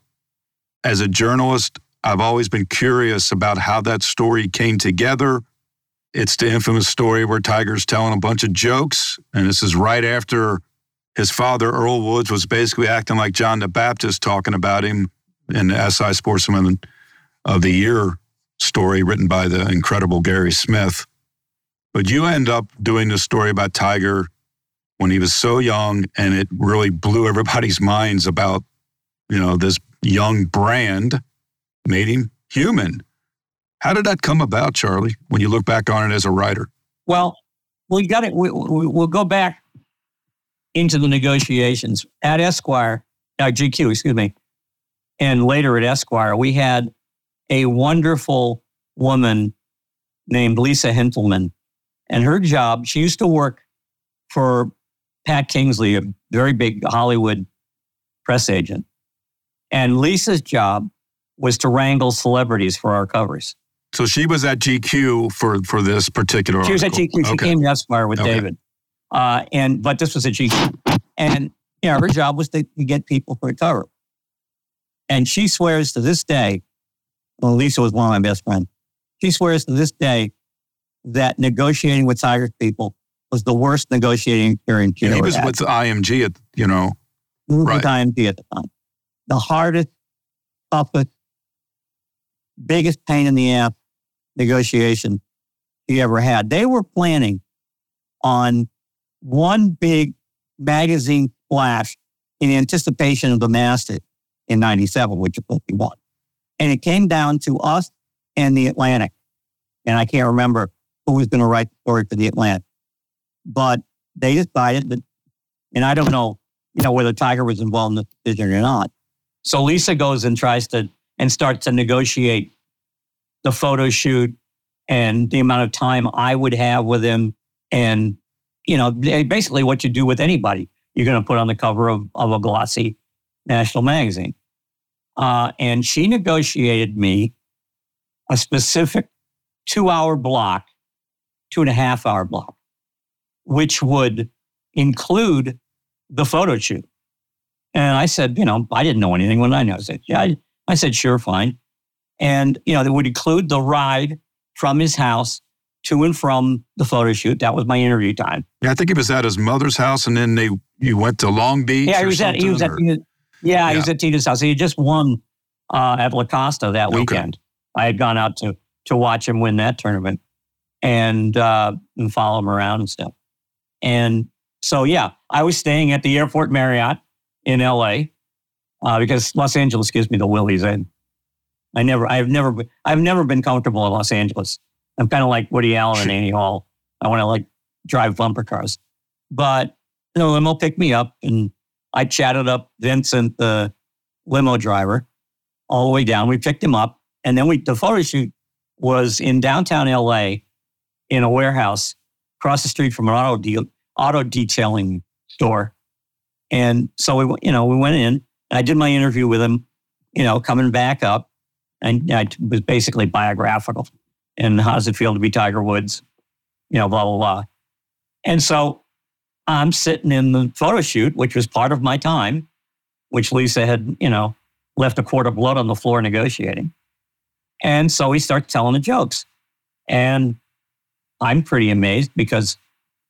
As a journalist, I've always been curious about how that story came together. It's the infamous story where Tiger's telling a bunch of jokes, and this is right after his father, Earl Woods, was basically acting like John the Baptist, talking about him in the SI Sportsman of the Year story written by the incredible Gary Smith. But you end up doing this story about Tiger when he was so young, and it really blew everybody's minds about, you know, this young brand made him human. How did that come about, Charlie, when you look back on it as a writer? Well, we got it. We, we, we'll go back into the negotiations at Esquire, uh, GQ, excuse me, and later at Esquire. We had a wonderful woman named Lisa Hintelmann. And her job, she used to work for Pat Kingsley, a very big Hollywood press agent. And Lisa's job was to wrangle celebrities for our covers. So she was at GQ for for this particular. She was at GQ. She okay. came to Esquire with okay. David, uh, and but this was at GQ, and you know her job was to, to get people for a cover. And she swears to this day, well, Lisa was one of my best friends. She swears to this day that negotiating with Tigers people was the worst negotiating experience she yeah, He was had. with IMG at you know, right. with IMG at the time. The hardest, toughest, biggest pain in the ass negotiation he ever had. They were planning on one big magazine splash in anticipation of the Masters in 97, which is what we won. And it came down to us and the Atlantic. And I can't remember who was going to write the story for the Atlantic. But they decided that, and I don't know, you know, whether Tiger was involved in the decision or not. So Lisa goes and tries to, and starts to negotiate the photo shoot and the amount of time I would have with him. And, you know, basically what you do with anybody, you're going to put on the cover of, of a glossy national magazine. Uh, and she negotiated me a specific two hour block, two and a half hour block, which would include the photo shoot. And I said, you know, I didn't know anything when I knew. I said, yeah, I said, sure, fine. And, you know, that would include the ride from his house to and from the photo shoot. That was my interview time. Yeah, I think he was at his mother's house, and then they you went to Long Beach. Yeah, he was at he was at yeah, yeah, he was at Tida's house. He had just won uh, at La Costa that weekend. Okay. I had gone out to to watch him win that tournament and uh, and follow him around and stuff. And so yeah, I was staying at the Airport Marriott in L.A. Uh, because Los Angeles gives me the willies. I I never, I've never, I've never been comfortable in Los Angeles. I'm kind of like Woody Allen and Annie Hall. I want to like drive bumper cars, but the limo picked me up and I chatted up Vincent, the limo driver, all the way down. We picked him up and then we, the photo shoot was in downtown LA in a warehouse across the street from an auto deal, auto detailing store. And so we, you know, we went in. I did my interview with him, you know, coming back up and it was basically biographical. And how does it feel to be Tiger Woods? You know, blah blah blah. And so I'm sitting in the photo shoot, which was part of my time, which Lisa had, you know, left a quart of blood on the floor negotiating. And so he starts telling the jokes. And I'm pretty amazed because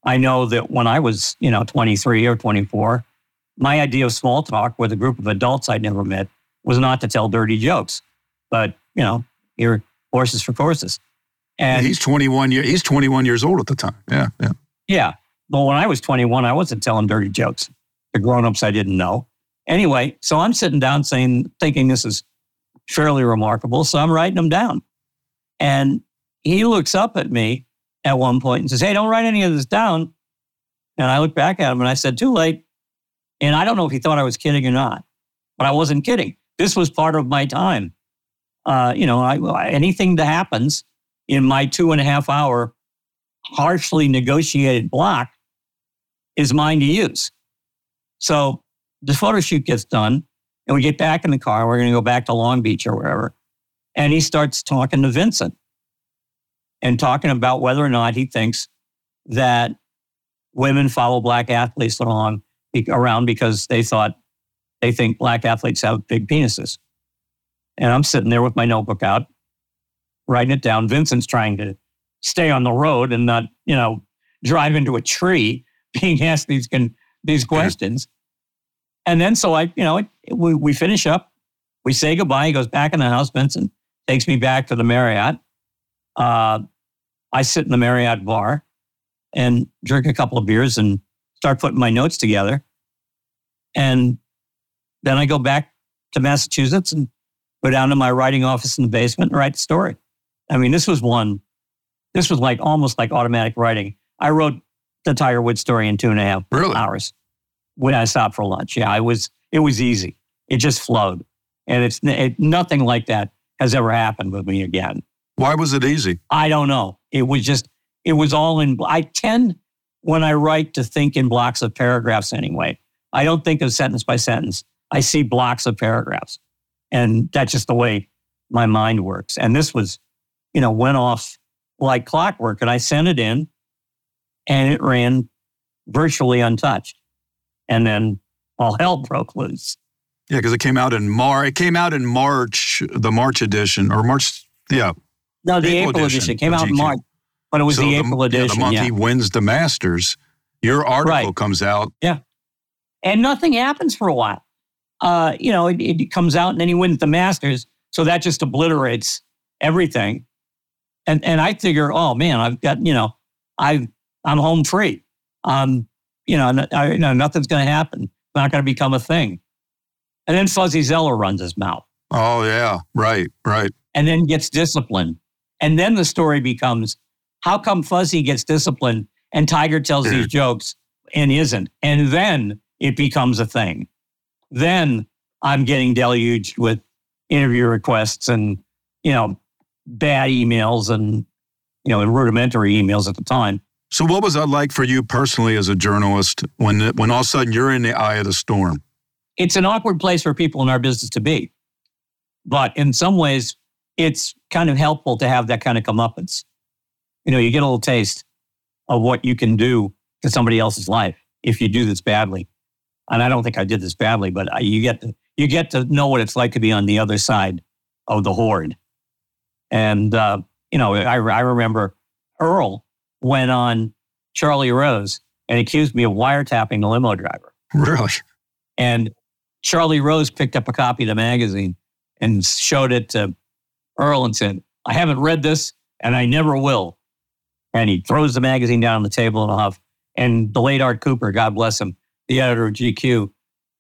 I know that when I was, you know, 23 or 24, my idea of small talk with a group of adults I'd never met was not to tell dirty jokes but you know, you're horses for courses. And yeah, he's 21 years, he's 21 years old at the time. Yeah. Yeah. Yeah. But when I was 21, I wasn't telling dirty jokes to grown-ups I didn't know. Anyway, so I'm sitting down saying, thinking this is fairly remarkable. So I'm writing them down. And he looks up at me at one point and says, Hey, don't write any of this down. And I look back at him and I said, Too late. And I don't know if he thought I was kidding or not, but I wasn't kidding. This was part of my time uh, you know, I, anything that happens in my two and a half hour harshly negotiated block is mine to use. So the photo shoot gets done, and we get back in the car. We're going to go back to Long Beach or wherever. And he starts talking to Vincent and talking about whether or not he thinks that women follow black athletes along around because they thought they think black athletes have big penises. And I'm sitting there with my notebook out, writing it down. Vincent's trying to stay on the road and not, you know, drive into a tree being asked these, can, these questions. And then so I, you know, it, we, we finish up, we say goodbye. He goes back in the house. Vincent takes me back to the Marriott. Uh, I sit in the Marriott bar and drink a couple of beers and start putting my notes together. And then I go back to Massachusetts and go down to my writing office in the basement and write the story. I mean, this was one, this was like almost like automatic writing. I wrote the Tiger Woods story in two and a half really? hours when I stopped for lunch. Yeah, it was, it was easy. It just flowed. And it's it, nothing like that has ever happened with me again. Why was it easy? I don't know. It was just, it was all in, I tend, when I write, to think in blocks of paragraphs anyway. I don't think of sentence by sentence. I see blocks of paragraphs. And that's just the way my mind works. And this was, you know, went off like clockwork. And I sent it in and it ran virtually untouched. And then all hell broke loose. Yeah, because it came out in March. It came out in March, the March edition, or March. Yeah. No, the April, April edition. edition. came out in March, but it was so the April the, edition. Yeah, the month yeah. he wins the Masters, your article right. comes out. Yeah, and nothing happens for a while. Uh, you know, it, it comes out and then he wins the Masters, so that just obliterates everything. And and I figure, oh man, I've got you know, I I'm home free. Um, you know, I, you know nothing's going to happen. It's not going to become a thing. And then Fuzzy Zoeller runs his mouth. Oh, yeah. Right, right. And then gets disciplined. And then the story becomes how come Fuzzy gets disciplined and Tiger tells these mm-hmm. jokes and isn't? And then it becomes a thing. Then I'm getting deluged with interview requests and, you know, bad emails and, you know, and rudimentary emails at the time. So, what was that like for you personally as a journalist when, when all of a sudden you're in the eye of the storm? it's an awkward place for people in our business to be. But in some ways, it's kind of helpful to have that kind of comeuppance. You know, you get a little taste of what you can do to somebody else's life if you do this badly. And I don't think I did this badly, but you get to, you get to know what it's like to be on the other side of the horde. And uh, you know, I, I remember Earl went on Charlie Rose and accused me of wiretapping the limo driver. Really? And Charlie Rose picked up a copy of the magazine and showed it to Earl and said, I haven't read this and I never will. And he throws the magazine down on the table and off. And the late Art Cooper, God bless him, the editor of GQ,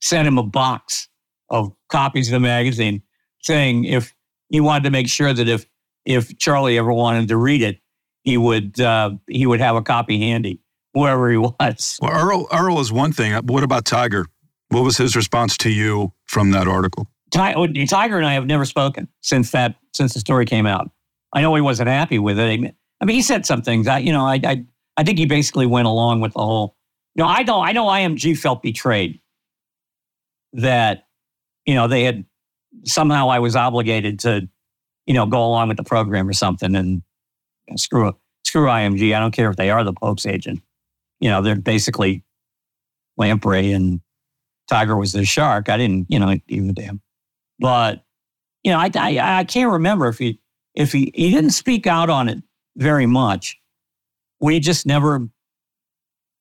sent him a box of copies of the magazine saying if he wanted to make sure that if if Charlie ever wanted to read it, he would uh, he would have a copy handy wherever he was. Well, Earl Earl is one thing. What about Tiger? What was his response to you from that article? Oh, Tiger and I have never spoken since that since the story came out. I know he wasn't happy with it. I mean, he said some things. I, you know, I, I, I think he basically went along with the whole. You know, I know, I know, IMG felt betrayed that, you know, they had somehow I was obligated to, you know, go along with the program or something, and screw screw IMG. I don't care if they are the Pope's agent. You know, they're basically lamprey and Tiger was the shark. I didn't, you know, even damn. But you know, I, I I can't remember if he if he he didn't speak out on it very much. We just never,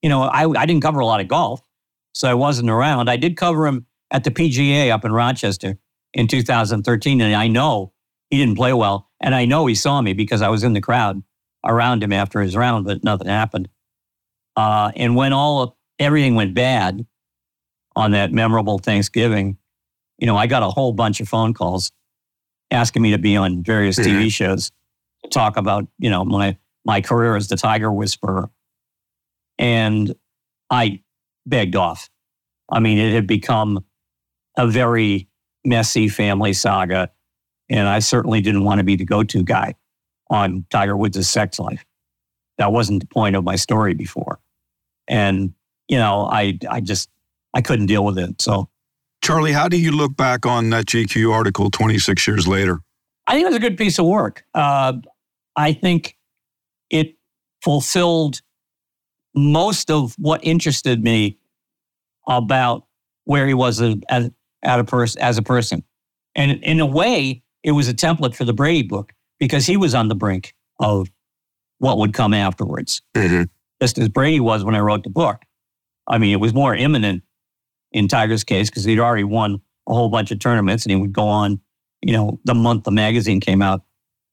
you know, I I didn't cover a lot of golf, so I wasn't around. I did cover him at the PGA up in Rochester in 2013, and I know he didn't play well, and I know he saw me because I was in the crowd around him after his round, but nothing happened. Uh, and when all of, everything went bad, on that memorable Thanksgiving, you know, I got a whole bunch of phone calls asking me to be on various mm-hmm. TV shows to talk about, you know, my my career as the Tiger Whisperer. And I begged off. I mean, it had become a very messy family saga. And I certainly didn't want to be the go to guy on Tiger Woods' sex life. That wasn't the point of my story before. And, you know, I, I just I couldn't deal with it. So, Charlie, how do you look back on that GQ article 26 years later? I think it was a good piece of work. Uh, I think it fulfilled most of what interested me about where he was as, as a person, as a person, And in a way, it was a template for the Brady book because he was on the brink of what would come afterwards, mm-hmm. just as Brady was when I wrote the book. I mean, it was more imminent in Tiger's case because he'd already won a whole bunch of tournaments and he would go on, you know, the month the magazine came out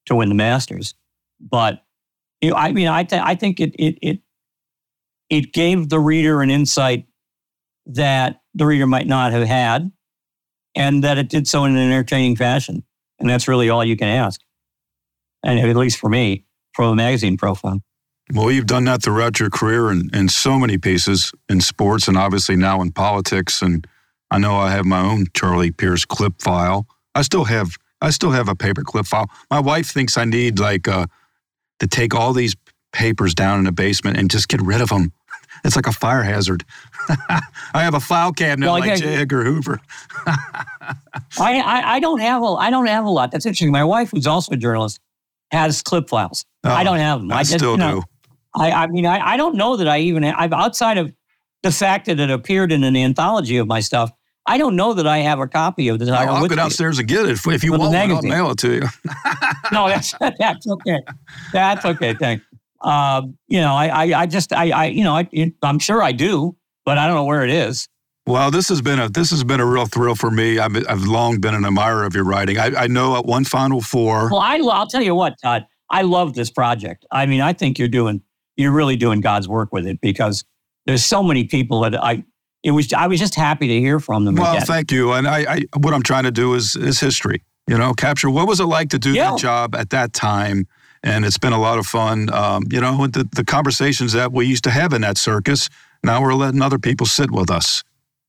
to win the Masters. But you know, I mean, I, th- I think it, it, it, it gave the reader an insight that the reader might not have had and that it did so in an entertaining fashion. And that's really all you can ask. And at least for me, from a magazine profile. Well, you've done that throughout your career in, in so many pieces in sports and obviously now in politics. And I know I have my own Charlie Pierce clip file. I still have I still have a paper clip file. My wife thinks I need like uh, to take all these papers down in the basement and just get rid of them. It's like a fire hazard. I have a file cabinet well, like J. Edgar Hoover. I, I, I don't have a I don't have a lot. That's interesting. My wife, who's also a journalist, has clip files. Oh, I don't have them. I, I just, still you know, do. I, I mean, I, I don't know that I even I've outside of the fact that it appeared in an anthology of my stuff. I don't know that I have a copy of the oh, I'll go downstairs and get it if, if you want. One, I'll mail it to you. no, that's that's okay. That's okay. Thanks. Um, you know, I, I, I just, I, I, you know, I, I'm sure I do, but I don't know where it is. Well, this has been a this has been a real thrill for me. I've, I've long been an admirer of your writing. I, I know at one Final Four. Well, I, I'll tell you what, Todd. I love this project. I mean, I think you're doing you're really doing God's work with it because there's so many people that I it was I was just happy to hear from them. Well, again. thank you. And I, I, what I'm trying to do is is history. You know, capture what was it like to do yeah. that job at that time, and it's been a lot of fun. Um, you know, the the conversations that we used to have in that circus. Now we're letting other people sit with us.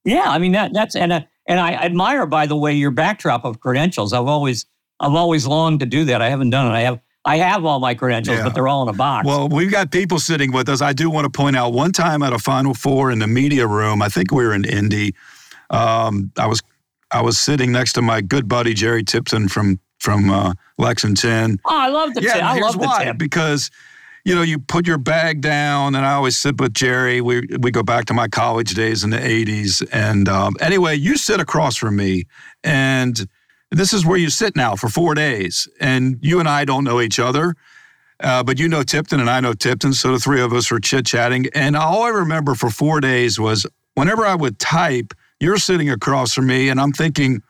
Yeah, I mean that that's and uh, and I admire by the way your backdrop of credentials. I've always I've always longed to do that. I haven't done it. I have I have all my credentials, yeah. but they're all in a box. Well, we've got people sitting with us. I do want to point out one time at a Final Four in the media room. I think we were in Indy. Um, I was I was sitting next to my good buddy Jerry Tipton from from uh, Lexington. Oh, I love the yeah. Tip. I love why. the tip. Because you know, you put your bag down, and I always sit with Jerry. We we go back to my college days in the '80s, and um, anyway, you sit across from me, and this is where you sit now for four days, and you and I don't know each other. Uh, but you know Tipton and I know Tipton, so the three of us are chit chatting. And all I remember for four days was whenever I would type, you're sitting across from me, and I'm thinking,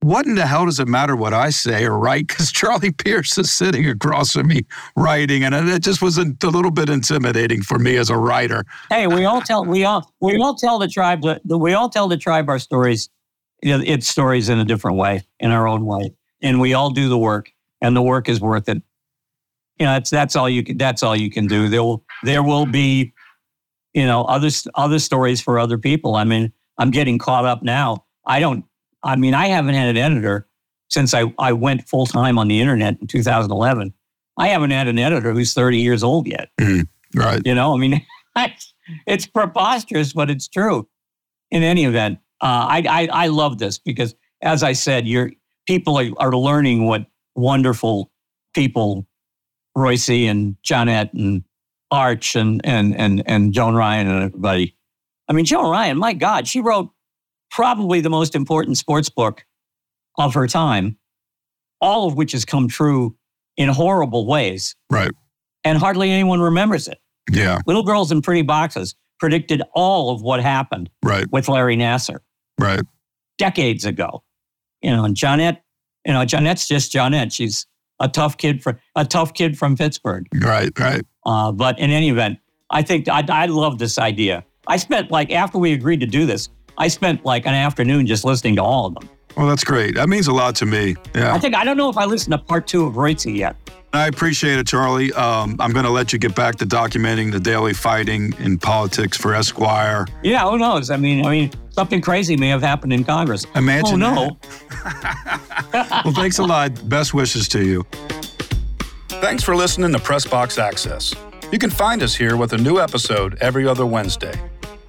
what in the hell does it matter what I say or write? Because Charlie Pierce is sitting across from me writing, and it just was a, a, little bit intimidating for me as a writer. Hey, we all tell we all we all tell the tribe we all tell the tribe our stories, you know, its stories in a different way, in our own way, and we all do the work, and the work is worth it. You know, that's that's all you can that's all you can do. There will there will be, you know, other other stories for other people. I mean, I'm getting caught up now. I don't I mean, I haven't had an editor since I, I went full time on the internet in 2011. I haven't had an editor who's 30 years old yet. Mm, right. You know, I mean, it's preposterous, but it's true. In any event, uh, I, I, I love this because, as I said, your people are, are learning what wonderful people, Royce and Johnette and Arch and and and and Joan Ryan and everybody. I mean, Joan Ryan, my God, she wrote probably the most important sports book of her time, all of which has come true in horrible ways. Right. And hardly anyone remembers it. Yeah. Little Girls in Pretty Boxes predicted all of what happened right. with Larry Nassar. Right. Decades ago. You know, and Johnette, you know, Johnette's just Johnette. She's a tough kid from a tough kid from Pittsburgh. Right, right. Uh, but in any event, I think I, I love this idea. I spent like after we agreed to do this, I spent like an afternoon just listening to all of them. Well, that's great. That means a lot to me. Yeah. I think I don't know if I listened to part two of Royce yet. I appreciate it, Charlie. Um, I'm going to let you get back to documenting the daily fighting in politics for Esquire. Yeah, who knows? I mean, I mean, something crazy may have happened in Congress. Imagine. Oh no. well, thanks a lot. Best wishes to you. Thanks for listening to Press Box Access. You can find us here with a new episode every other Wednesday.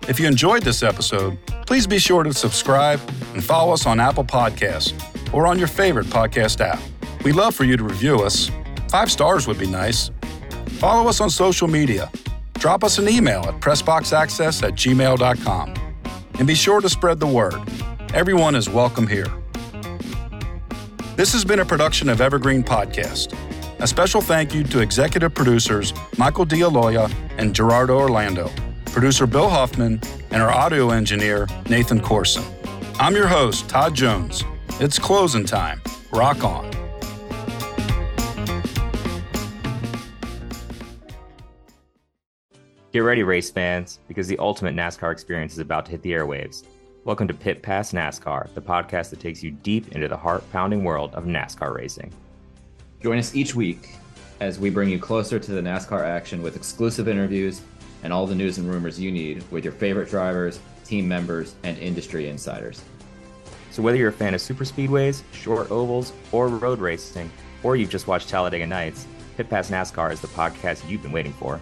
If you enjoyed this episode, please be sure to subscribe and follow us on Apple Podcasts or on your favorite podcast app. We'd love for you to review us. Five stars would be nice. Follow us on social media. Drop us an email at pressboxaccess at gmail.com. And be sure to spread the word. Everyone is welcome here. This has been a production of Evergreen Podcast. A special thank you to executive producers Michael D'Aloia and Gerardo Orlando, producer Bill Hoffman, and our audio engineer Nathan Corson. I'm your host, Todd Jones. It's closing time. Rock on. Get ready, race fans, because the ultimate NASCAR experience is about to hit the airwaves. Welcome to Pit Pass NASCAR, the podcast that takes you deep into the heart pounding world of NASCAR racing. Join us each week as we bring you closer to the NASCAR action with exclusive interviews and all the news and rumors you need with your favorite drivers, team members, and industry insiders. So, whether you're a fan of super speedways, short ovals, or road racing, or you've just watched Talladega Nights, Pit Pass NASCAR is the podcast you've been waiting for.